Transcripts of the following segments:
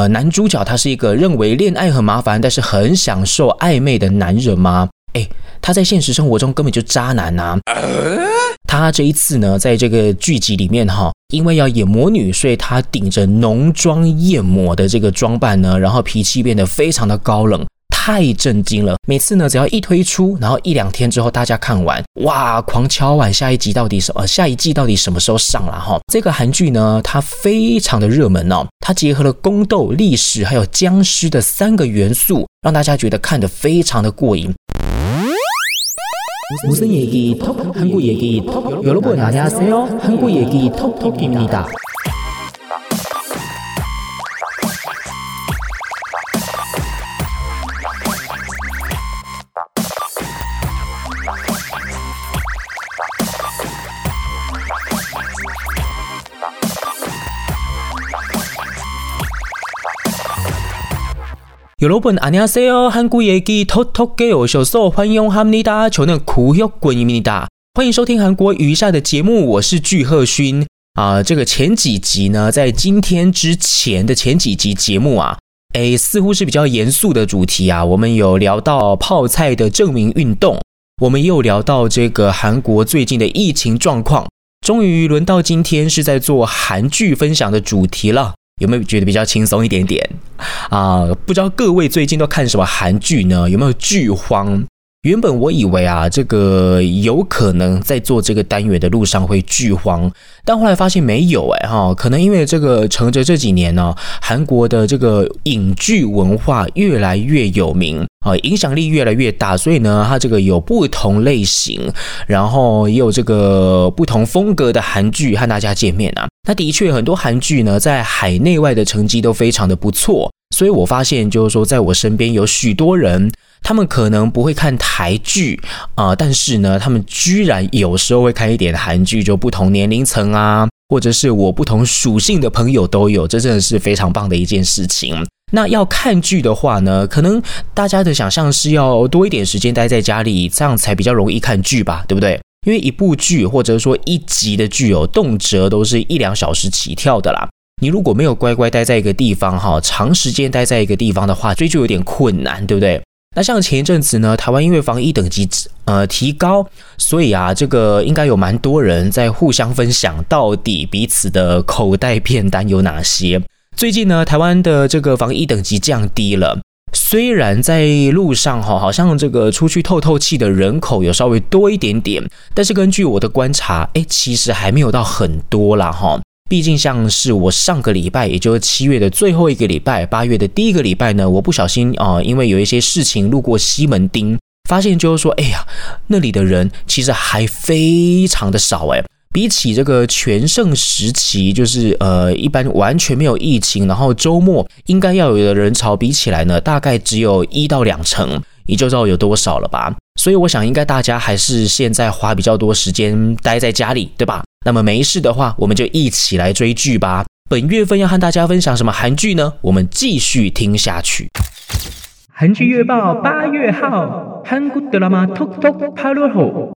呃，男主角他是一个认为恋爱很麻烦，但是很享受暧昧的男人吗？哎，他在现实生活中根本就渣男呐、啊！他这一次呢，在这个剧集里面哈，因为要演魔女，所以他顶着浓妆艳抹的这个装扮呢，然后脾气变得非常的高冷。太震惊了！每次呢，只要一推出，然后一两天之后，大家看完，哇，狂敲碗，下一集到底什么？下一季到底什么时候上了？哈，这个韩剧呢，它非常的热门哦，它结合了宫斗、历史还有僵尸的三个元素，让大家觉得看得非常的过瘾。无声얘기톡한국얘기톡여러분안녕하세요한국얘기톡톡입니다 有老板，阿尼亚塞哦，韩国野鸡偷偷给我小手，欢迎哈尼达，求能酷又滚一米达，欢迎收听韩国语一下的节目，我是具赫勋啊。这个前几集呢，在今天之前的前几集节目啊，诶，似乎是比较严肃的主题啊。我们有聊到泡菜的证明运动，我们又聊到这个韩国最近的疫情状况，终于轮到今天是在做韩剧分享的主题了。有没有觉得比较轻松一点点啊？不知道各位最近都看什么韩剧呢？有没有剧荒？原本我以为啊，这个有可能在做这个单元的路上会剧荒，但后来发现没有哎哈，可能因为这个乘着这几年呢，韩国的这个影剧文化越来越有名啊，影响力越来越大，所以呢，它这个有不同类型，然后也有这个不同风格的韩剧和大家见面啊。那的确很多韩剧呢，在海内外的成绩都非常的不错，所以我发现就是说，在我身边有许多人。他们可能不会看台剧啊、但是呢，他们居然有时候会看一点韩剧，就不同年龄层啊，或者是我不同属性的朋友都有，这真的是非常棒的一件事情。那要看剧的话呢，可能大家的想象是要多一点时间待在家里，这样才比较容易看剧吧，对不对？因为一部剧或者说一集的剧哦，动辄都是一两小时起跳的啦。你如果没有乖乖待在一个地方哈，长时间待在一个地方的话，追剧有点困难，对不对？那像前一阵子呢，台湾因为防疫等级呃提高，所以啊，这个应该有蛮多人在互相分享到底彼此的口袋片单有哪些。最近呢，台湾的这个防疫等级降低了，虽然在路上哈，好像这个出去透透气的人口有稍微多一点点，但是根据我的观察，诶，其实还没有到很多啦哈。毕竟，像是我上个礼拜，也就是七月的最后一个礼拜，八月的第一个礼拜呢，我不小心啊、因为有一些事情路过西门町，发现就是说，哎呀，那里的人其实还非常的少哎，比起这个全盛时期，就是呃，一般完全没有疫情，然后周末应该要有的人潮比起来呢，大概只有一到两成，你就知道有多少了吧？所以我想，应该大家还是现在花比较多时间待在家里，对吧？那么没事的话，我们就一起来追剧吧。本月份要和大家分享什么韩剧呢？我们继续听下去。韩剧月报八月号，韩国드라마톡톡팔월 호。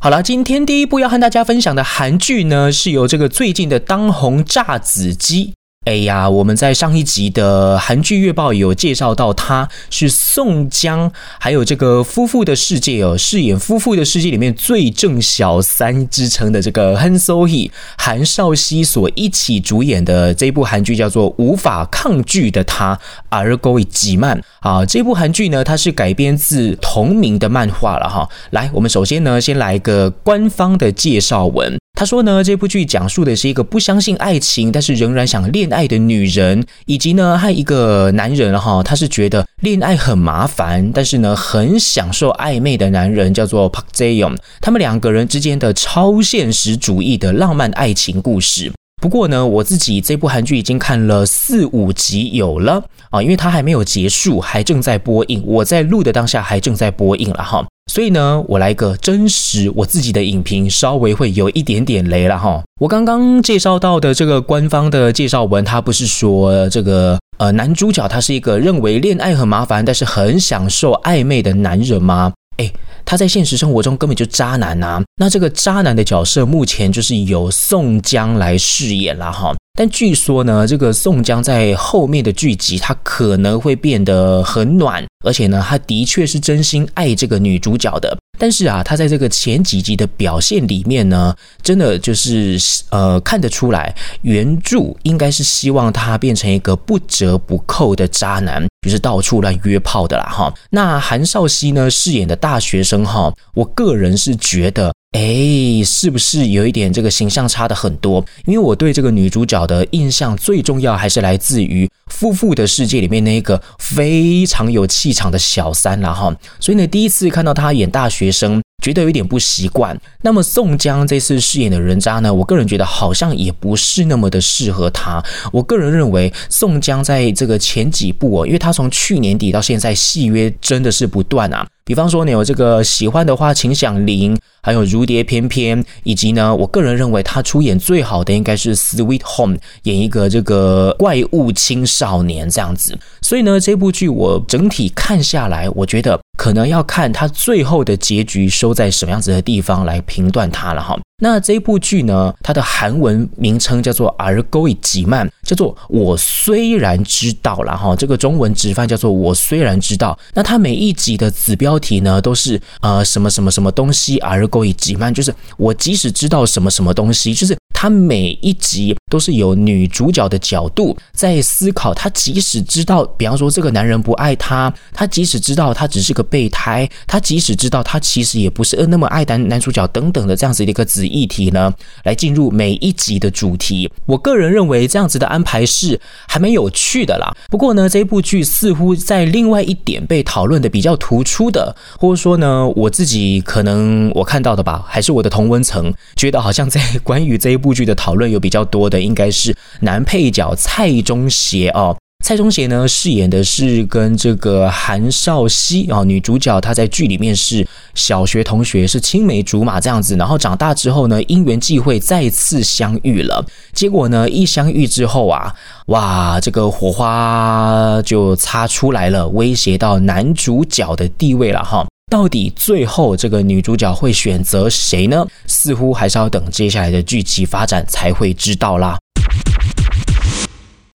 好了，今天第一部要和大家分享的韩剧呢，是由这个最近的当红炸子鸡。 哎呀，我们在上一集的韩剧月报有介绍到，他是宋江，还有这个《夫妇的世界》哦，饰演《夫妇的世界》里面最正小三之称的这个 Han So He 韩少熙所一起主演的这部韩剧叫做《无法抗拒的他》而勾一吉曼啊，这部韩剧呢，它是改编自同名的漫画了哈。来，我们首先呢，先来一个官方的介绍文。他说呢，这部剧讲述的是一个不相信爱情，但是仍然想恋爱的女人，以及呢，还有一个男人哈，他是觉得恋爱很麻烦，但是呢，很享受暧昧的男人，叫做 Park j a y o n。他们两个人之间的超现实主义的浪漫爱情故事。不过呢，我自己这部韩剧已经看了四五集有了啊，因为它还没有结束，还正在播映。我在录的当下还正在播映了哈。所以呢，我来一个真实我自己的影评，稍微会有一点点雷了哈。我刚刚介绍到的这个官方的介绍文，它不是说这个呃男主角他是一个认为恋爱很麻烦，但是很享受暧昧的男人吗？诶，他在现实生活中根本就渣男呐。那这个渣男的角色目前就是由宋江来饰演了哈。但据说呢，这个宋江在后面的剧集，他可能会变得很暖，而且呢，他的确是真心爱这个女主角的。但是啊，他在这个前几集的表现里面呢，真的就是呃看得出来，原著应该是希望他变成一个不折不扣的渣男，就是到处乱约炮的啦哈。那韩少熙呢饰演的大学生哈，我个人是觉得。哎，是不是有一点这个形象差的很多？因为我对这个女主角的印象最重要还是来自于《夫妇的世界》里面那个非常有气场的小三啦哈。所以呢，第一次看到她演大学生，觉得有点不习惯。那么宋江这次饰演的人渣呢，我个人觉得好像也不是那么的适合他。我个人认为宋江在这个前几部哦，因为他从去年底到现在戏约真的是不断啊。比方说，你有这个喜欢的话，请响铃，还有如蝶翩翩，以及呢，我个人认为他出演最好的应该是《Sweet Home》，演一个这个怪物青少年这样子。所以呢，这部剧我整体看下来，我觉得可能要看它最后的结局收在什么样子的地方来评断它了哈。那这部剧呢，它的韩文名称叫做《而勾以吉曼》，叫做《我虽然知道》了哈。这个中文直翻叫做《我虽然知道》。那它每一集的子标题呢，都是呃什么什么什么东西而勾以吉曼，就是我即使知道什么什么东西，就是他每一集都是由女主角的角度在思考，她即使知道，比方说这个男人不爱她，她即使知道他只是个备胎，她即使知道他其实也不是那么爱男男主角等等的这样子的一个子议题呢，来进入每一集的主题。我个人认为这样子的安排是还蛮有趣的啦。不过呢，这部剧似乎在另外一点被讨论的比较突出的，或者说呢，我自己可能我看到的吧，还是我的同温层觉得好像在关于这一部。剧的讨论有比较多的，应该是男配角蔡中协哦。蔡中协呢饰演的是跟这个韩少熙啊，女主角她在剧里面是小学同学，是青梅竹马这样子。然后长大之后呢，因缘际会再次相遇了。结果呢，一相遇之后啊，哇，这个火花就擦出来了，威胁到男主角的地位了哈。到底最后这个女主角会选择谁呢？似乎还是要等接下来的剧集发展才会知道啦。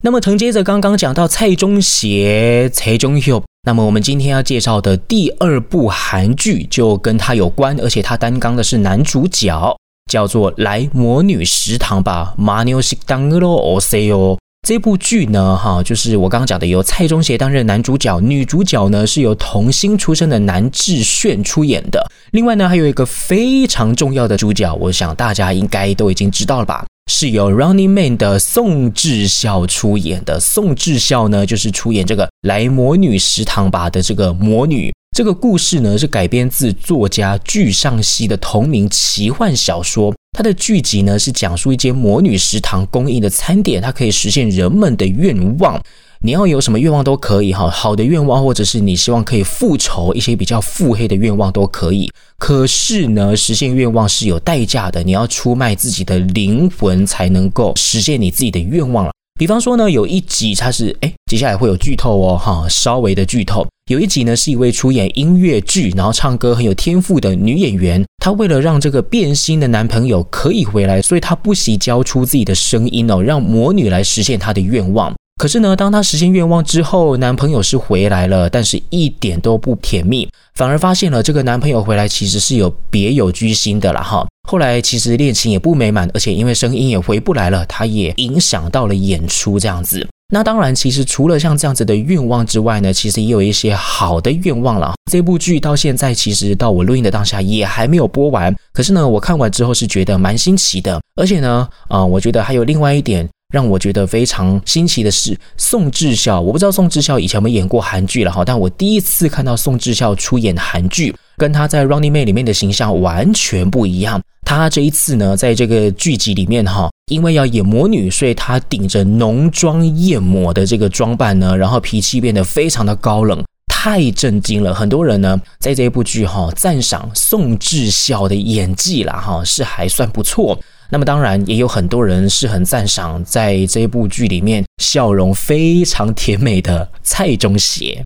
那么承接着刚刚讲到蔡中协、蔡中秀，那么我们今天要介绍的第二部韩剧就跟他有关，而且他担纲的是男主角，叫做《来魔女食堂吧》（Manew Sikdang으로 오세요）。 这部剧呢，哈，就是我刚刚讲的，由蔡中协担任男主角，女主角呢是由童星出身的南智炫出演的。另外呢，还有一个非常重要的主角，我想大家应该都已经知道了吧，是由 Running Man 的宋智孝出演的。宋智孝呢，就是出演这个《来魔女食堂吧》的这个魔女。这个故事呢，是改编自作家具尚熙的同名奇幻小说。它的剧集呢，是讲述一间魔女食堂供应的餐点，它可以实现人们的愿望。你要有什么愿望都可以哈，好的愿望，或者是你希望可以复仇一些比较腹黑的愿望都可以。可是呢，实现愿望是有代价的，你要出卖自己的灵魂才能够实现你自己的愿望了。比方说呢，有一集它是哎，接下来会有剧透哦哈，稍微的剧透。有一集呢，是一位出演音乐剧，然后唱歌很有天赋的女演员。她为了让这个变心的男朋友可以回来，所以她不惜交出自己的声音哦，让魔女来实现她的愿望。可是呢，当她实现愿望之后，男朋友是回来了，但是一点都不甜蜜，反而发现了这个男朋友回来其实是有别有居心的啦哈。后来其实恋情也不美满，而且因为声音也回不来了，她也影响到了演出这样子。那当然，其实除了像这样子的愿望之外呢，其实也有一些好的愿望了。这部剧到现在，其实到我录音的当下也还没有播完。可是呢，我看完之后是觉得蛮新奇的，而且呢，啊、我觉得还有另外一点让我觉得非常新奇的是，宋智孝。我不知道宋智孝以前有没有演过韩剧了哈，但我第一次看到宋智孝出演韩剧，跟他在《Running Man》里面的形象完全不一样。他这一次呢，在这个剧集里面哈，因为要演魔女，所以他顶着浓妆艳抹的这个装扮呢，然后脾气变得非常的高冷，太震惊了。很多人呢，在这一部剧哈，赞赏宋智孝的演技啦哈，是还算不错。那么当然也有很多人是很赞赏在这一部剧里面笑容非常甜美的蔡中协。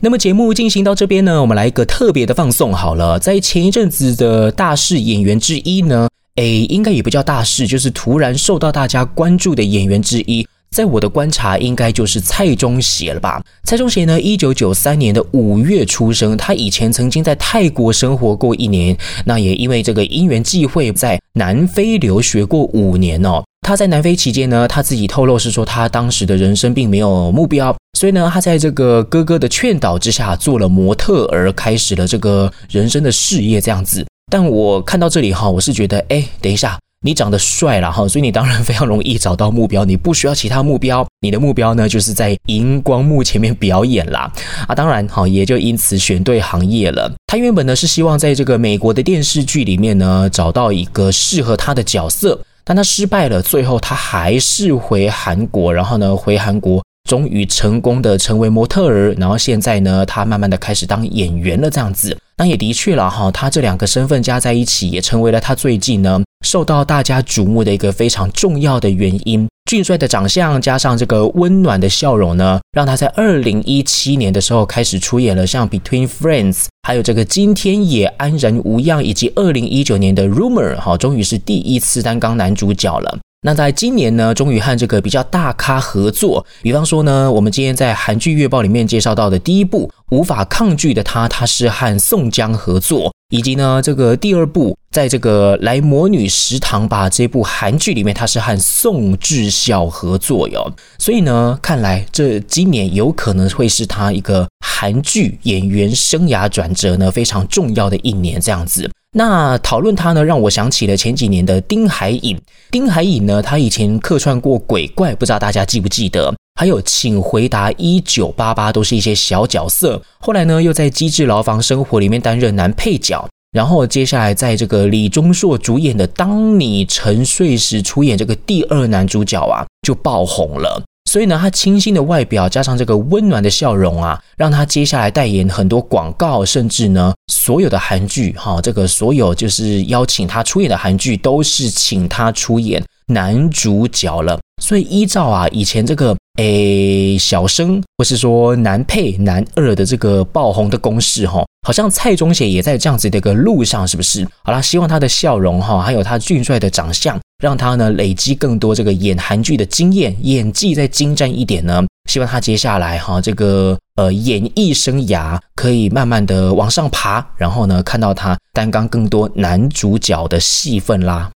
那么节目进行到这边呢，我们来一个特别的放送好了。在前一阵子的大势演员之一呢诶，应该也不叫大事，就是突然受到大家关注的演员之一。在我的观察，应该就是蔡中贤了吧？蔡中贤呢，一九九三年的五月出生，他以前曾经在泰国生活过一年，那也因为这个因缘际会，在南非留学过五年哦。他在南非期间呢，他自己透露是说，他当时的人生并没有目标，所以呢，他在这个哥哥的劝导之下，做了模特而，开始了这个人生的事业这样子。但我看到这里哈，我是觉得，哎，等一下。你长得帅了哈，所以你当然非常容易找到目标。你不需要其他目标，你的目标呢，就是在荧光幕前面表演啦。啊，当然哈，也就因此选对行业了。他原本呢是希望在这个美国的电视剧里面呢找到一个适合他的角色，但他失败了。最后他还是回韩国，然后呢回韩国，终于成功的成为模特儿，然后现在呢他慢慢的开始当演员了，这样子。那也的确了哈，他这两个身份加在一起，也成为了他最近呢受到大家瞩目的一个非常重要的原因。俊帅的长相加上这个温暖的笑容呢，让他在二零一七年的时候开始出演了像《Between Friends》，还有这个《今天也安然无恙》，以及二零一九年的《Rumor》哈，终于是第一次担纲男主角了。那在今年呢，终于和这个比较大咖合作，比方说呢，我们今天在韩剧月报里面介绍到的第一部《无法抗拒的他》，他是和宋江合作，以及呢这个第二部，在这个《来魔女食堂吧》这部韩剧里面，他是和宋智孝合作哟。所以呢，看来这今年有可能会是他一个韩剧演员生涯转折呢非常重要的一年，这样子。那讨论他呢，让我想起了前几年的丁海寅。丁海寅呢，他以前客串过鬼怪，不知道大家记不记得？还有请回答一九八八，都是一些小角色。后来呢，又在机智牢房生活里面担任男配角。然后接下来在这个李钟硕主演的《当你沉睡时》出演这个第二男主角啊，就爆红了。所以呢，他清新的外表加上这个温暖的笑容啊，让他接下来代言很多广告，甚至呢，所有的韩剧哈，这个所有就是邀请他出演的韩剧都是请他出演男主角了。所以依照啊以前这个诶小生或是说男配男二的这个爆红的公式哈，好像蔡中协也在这样子的一个路上，是不是？好啦，希望他的笑容哈，还有他俊帅的长相。让他呢累积更多这个演韩剧的经验，演技再精湛一点呢。希望他接下来哈这个呃演艺生涯可以慢慢的往上爬，然后呢看到他担纲更多男主角的戏份啦。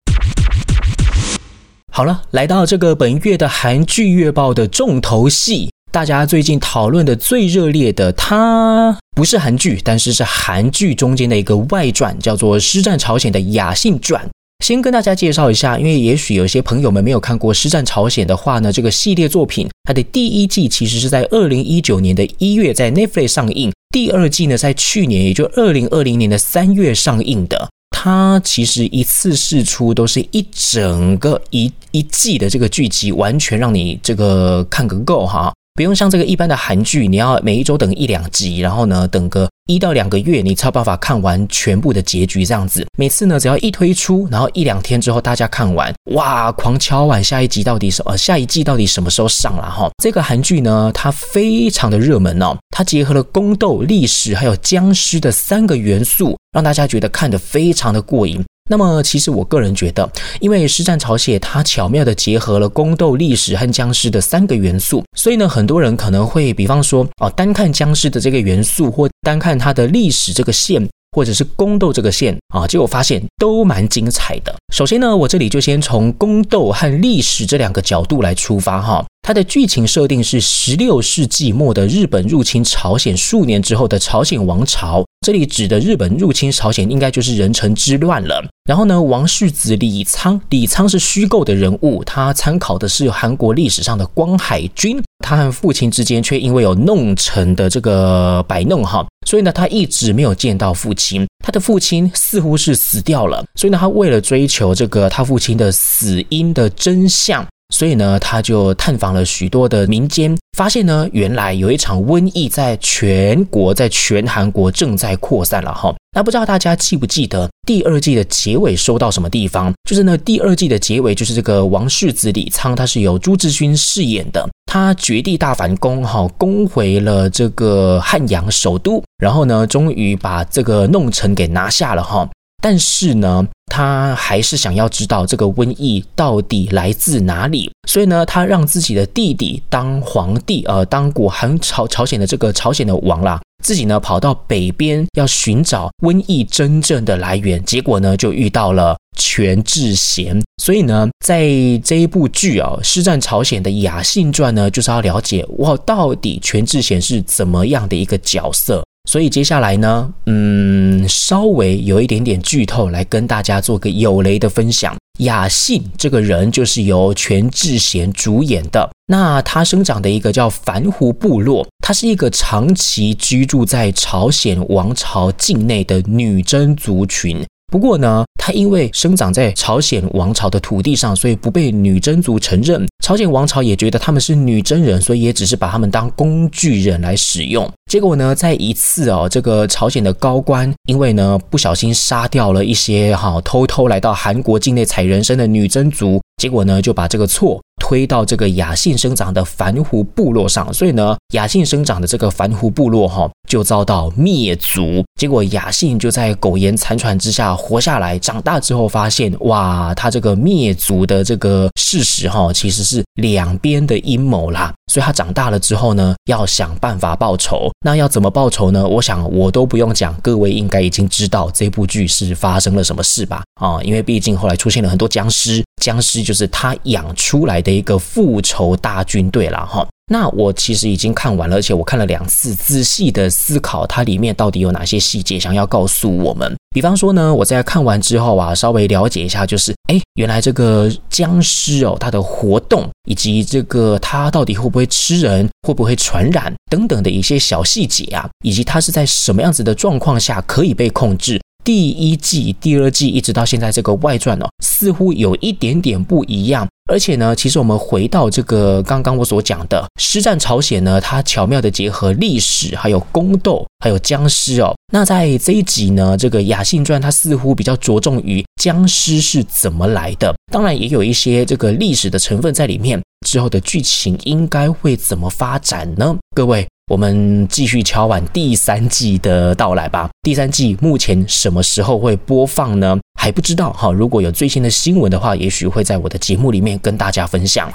好了，来到这个本月的韩剧月报的重头戏，大家最近讨论的最热烈的，它不是韩剧，但是是韩剧中间的一个外传，叫做《师战朝鲜》的雅信传。先跟大家介绍一下，因为也许有些朋友们没有看过《师战朝鲜》的话呢，这个系列作品它的第一季其实是在二零一九年的一月在 Netflix 上映，第二季呢在去年，也就二零二零年的三月上映的。它其实一次试出都是一整个一一季的这个剧集，完全让你这个看个够哈。不用像这个一般的韩剧，你要每一周等一两集，然后呢，等个一到两个月，你才有办法看完全部的结局这样子。每次呢，只要一推出，然后一两天之后大家看完，哇，狂敲碗下一集到底什呃？下一季到底什么时候上了哈？这个韩剧呢，它非常的热门哦，它结合了宫斗、历史还有僵尸的三个元素，让大家觉得看得非常的过瘾。那么，其实我个人觉得，因为《实战朝鲜》它巧妙的结合了宫斗、历史和僵尸的三个元素，所以呢，很多人可能会，比方说，哦，单看僵尸的这个元素，或单看它的历史这个线，或者是宫斗这个线，啊，结果发现都蛮精彩的。首先呢，我这里就先从宫斗和历史这两个角度来出发，哈。它的剧情设定是十六世纪末的日本入侵朝鲜数年之后的朝鲜王朝，这里指的日本入侵朝鲜应该就是壬辰之乱了。然后呢，王世子李沧，李沧是虚构的人物，他参考的是韩国历史上的光海军，他和父亲之间却因为有弄臣的这个摆弄哈，所以呢，他一直没有见到父亲，他的父亲似乎是死掉了，所以呢，他为了追求这个他父亲的死因的真相。所以呢，他就探访了许多的民间，发现呢，原来有一场瘟疫在全国，在全韩国正在扩散了哈。那不知道大家记不记得第二季的结尾收到什么地方？就是呢，第二季的结尾就是这个王世子李沧，他是由朱智勋饰演的，他绝地大反攻哈，攻回了这个汉阳首都，然后呢，终于把这个弄臣给拿下了哈。但是呢，他还是想要知道这个瘟疫到底来自哪里，所以呢，他让自己的弟弟当皇帝，呃，当过韩朝朝鲜的这个朝鲜的王啦。自己呢，跑到北边要寻找瘟疫真正的来源，结果呢，就遇到了全智贤。所以呢，在这一部剧啊，《师战朝鲜》的雅信传呢，就是要了解哇，到底全智贤是怎么样的一个角色。所以接下来呢，嗯，稍微有一点点剧透，来跟大家做个有雷的分享。雅信这个人就是由全智贤主演的。那他生长的一个叫凡湖部落，她是一个长期居住在朝鲜王朝境内的女真族群。不过呢，她因为生长在朝鲜王朝的土地上，所以不被女真族承认。朝鲜王朝也觉得他们是女真人，所以也只是把他们当工具人来使用。结果呢，在一次哦，这个朝鲜的高官因为呢不小心杀掉了一些哈偷偷来到韩国境内采人参的女真族，结果呢就把这个错。推到这个雅信生长的凡湖部落上，所以呢，雅信生长的这个凡湖部落哈，就遭到灭族。结果雅信就在苟延残喘之下活下来。长大之后发现，哇，他这个灭族的这个事实哈，其实是两边的阴谋啦。所以他长大了之后呢，要想办法报仇。那要怎么报仇呢？我想我都不用讲，各位应该已经知道这部剧是发生了什么事吧？啊，因为毕竟后来出现了很多僵尸。僵尸就是他养出来的一个复仇大军队了哈。那我其实已经看完了，而且我看了两次，仔细的思考它里面到底有哪些细节想要告诉我们。比方说呢，我在看完之后啊，稍微了解一下，就是哎，原来这个僵尸哦，它的活动以及这个它到底会不会吃人，会不会传染等等的一些小细节啊，以及它是在什么样子的状况下可以被控制。第一季、第二季一直到现在这个外传哦，似乎有一点点不一样。而且呢，其实我们回到这个刚刚我所讲的《师战朝鲜》呢，它巧妙的结合历史、还有宫斗、还有僵尸哦。那在这一集呢，这个《雅信传》它似乎比较着重于僵尸是怎么来的，当然也有一些这个历史的成分在里面。之后的剧情应该会怎么发展呢？各位。我们继续敲完第三季的到来吧。第三季目前什么时候会播放呢？还不知道哈。如果有最新的新闻的话，也许会在我的节目里面跟大家分享。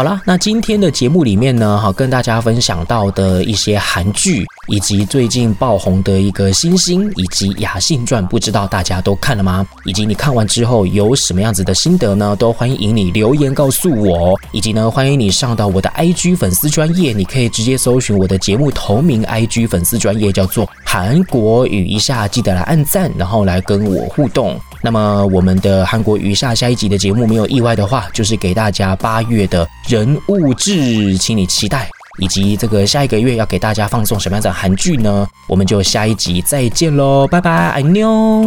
好啦，那今天的节目里面呢，哈，跟大家分享到的一些韩剧，以及最近爆红的一个新星，以及《雅信传》，不知道大家都看了吗？以及你看完之后有什么样子的心得呢？都欢迎你留言告诉我，以及呢，欢迎你上到我的 IG 粉丝专业，你可以直接搜寻我的节目同名 IG 粉丝专业，叫做韩国语一下，记得来按赞，然后来跟我互动。那么我们的韩国瑜下下一集的节目，没有意外的话，就是给大家八月的人物志，请你期待。以及这个下一个月要给大家放送什么样的韩剧呢？我们就下一集再见喽，拜拜，爱你哟。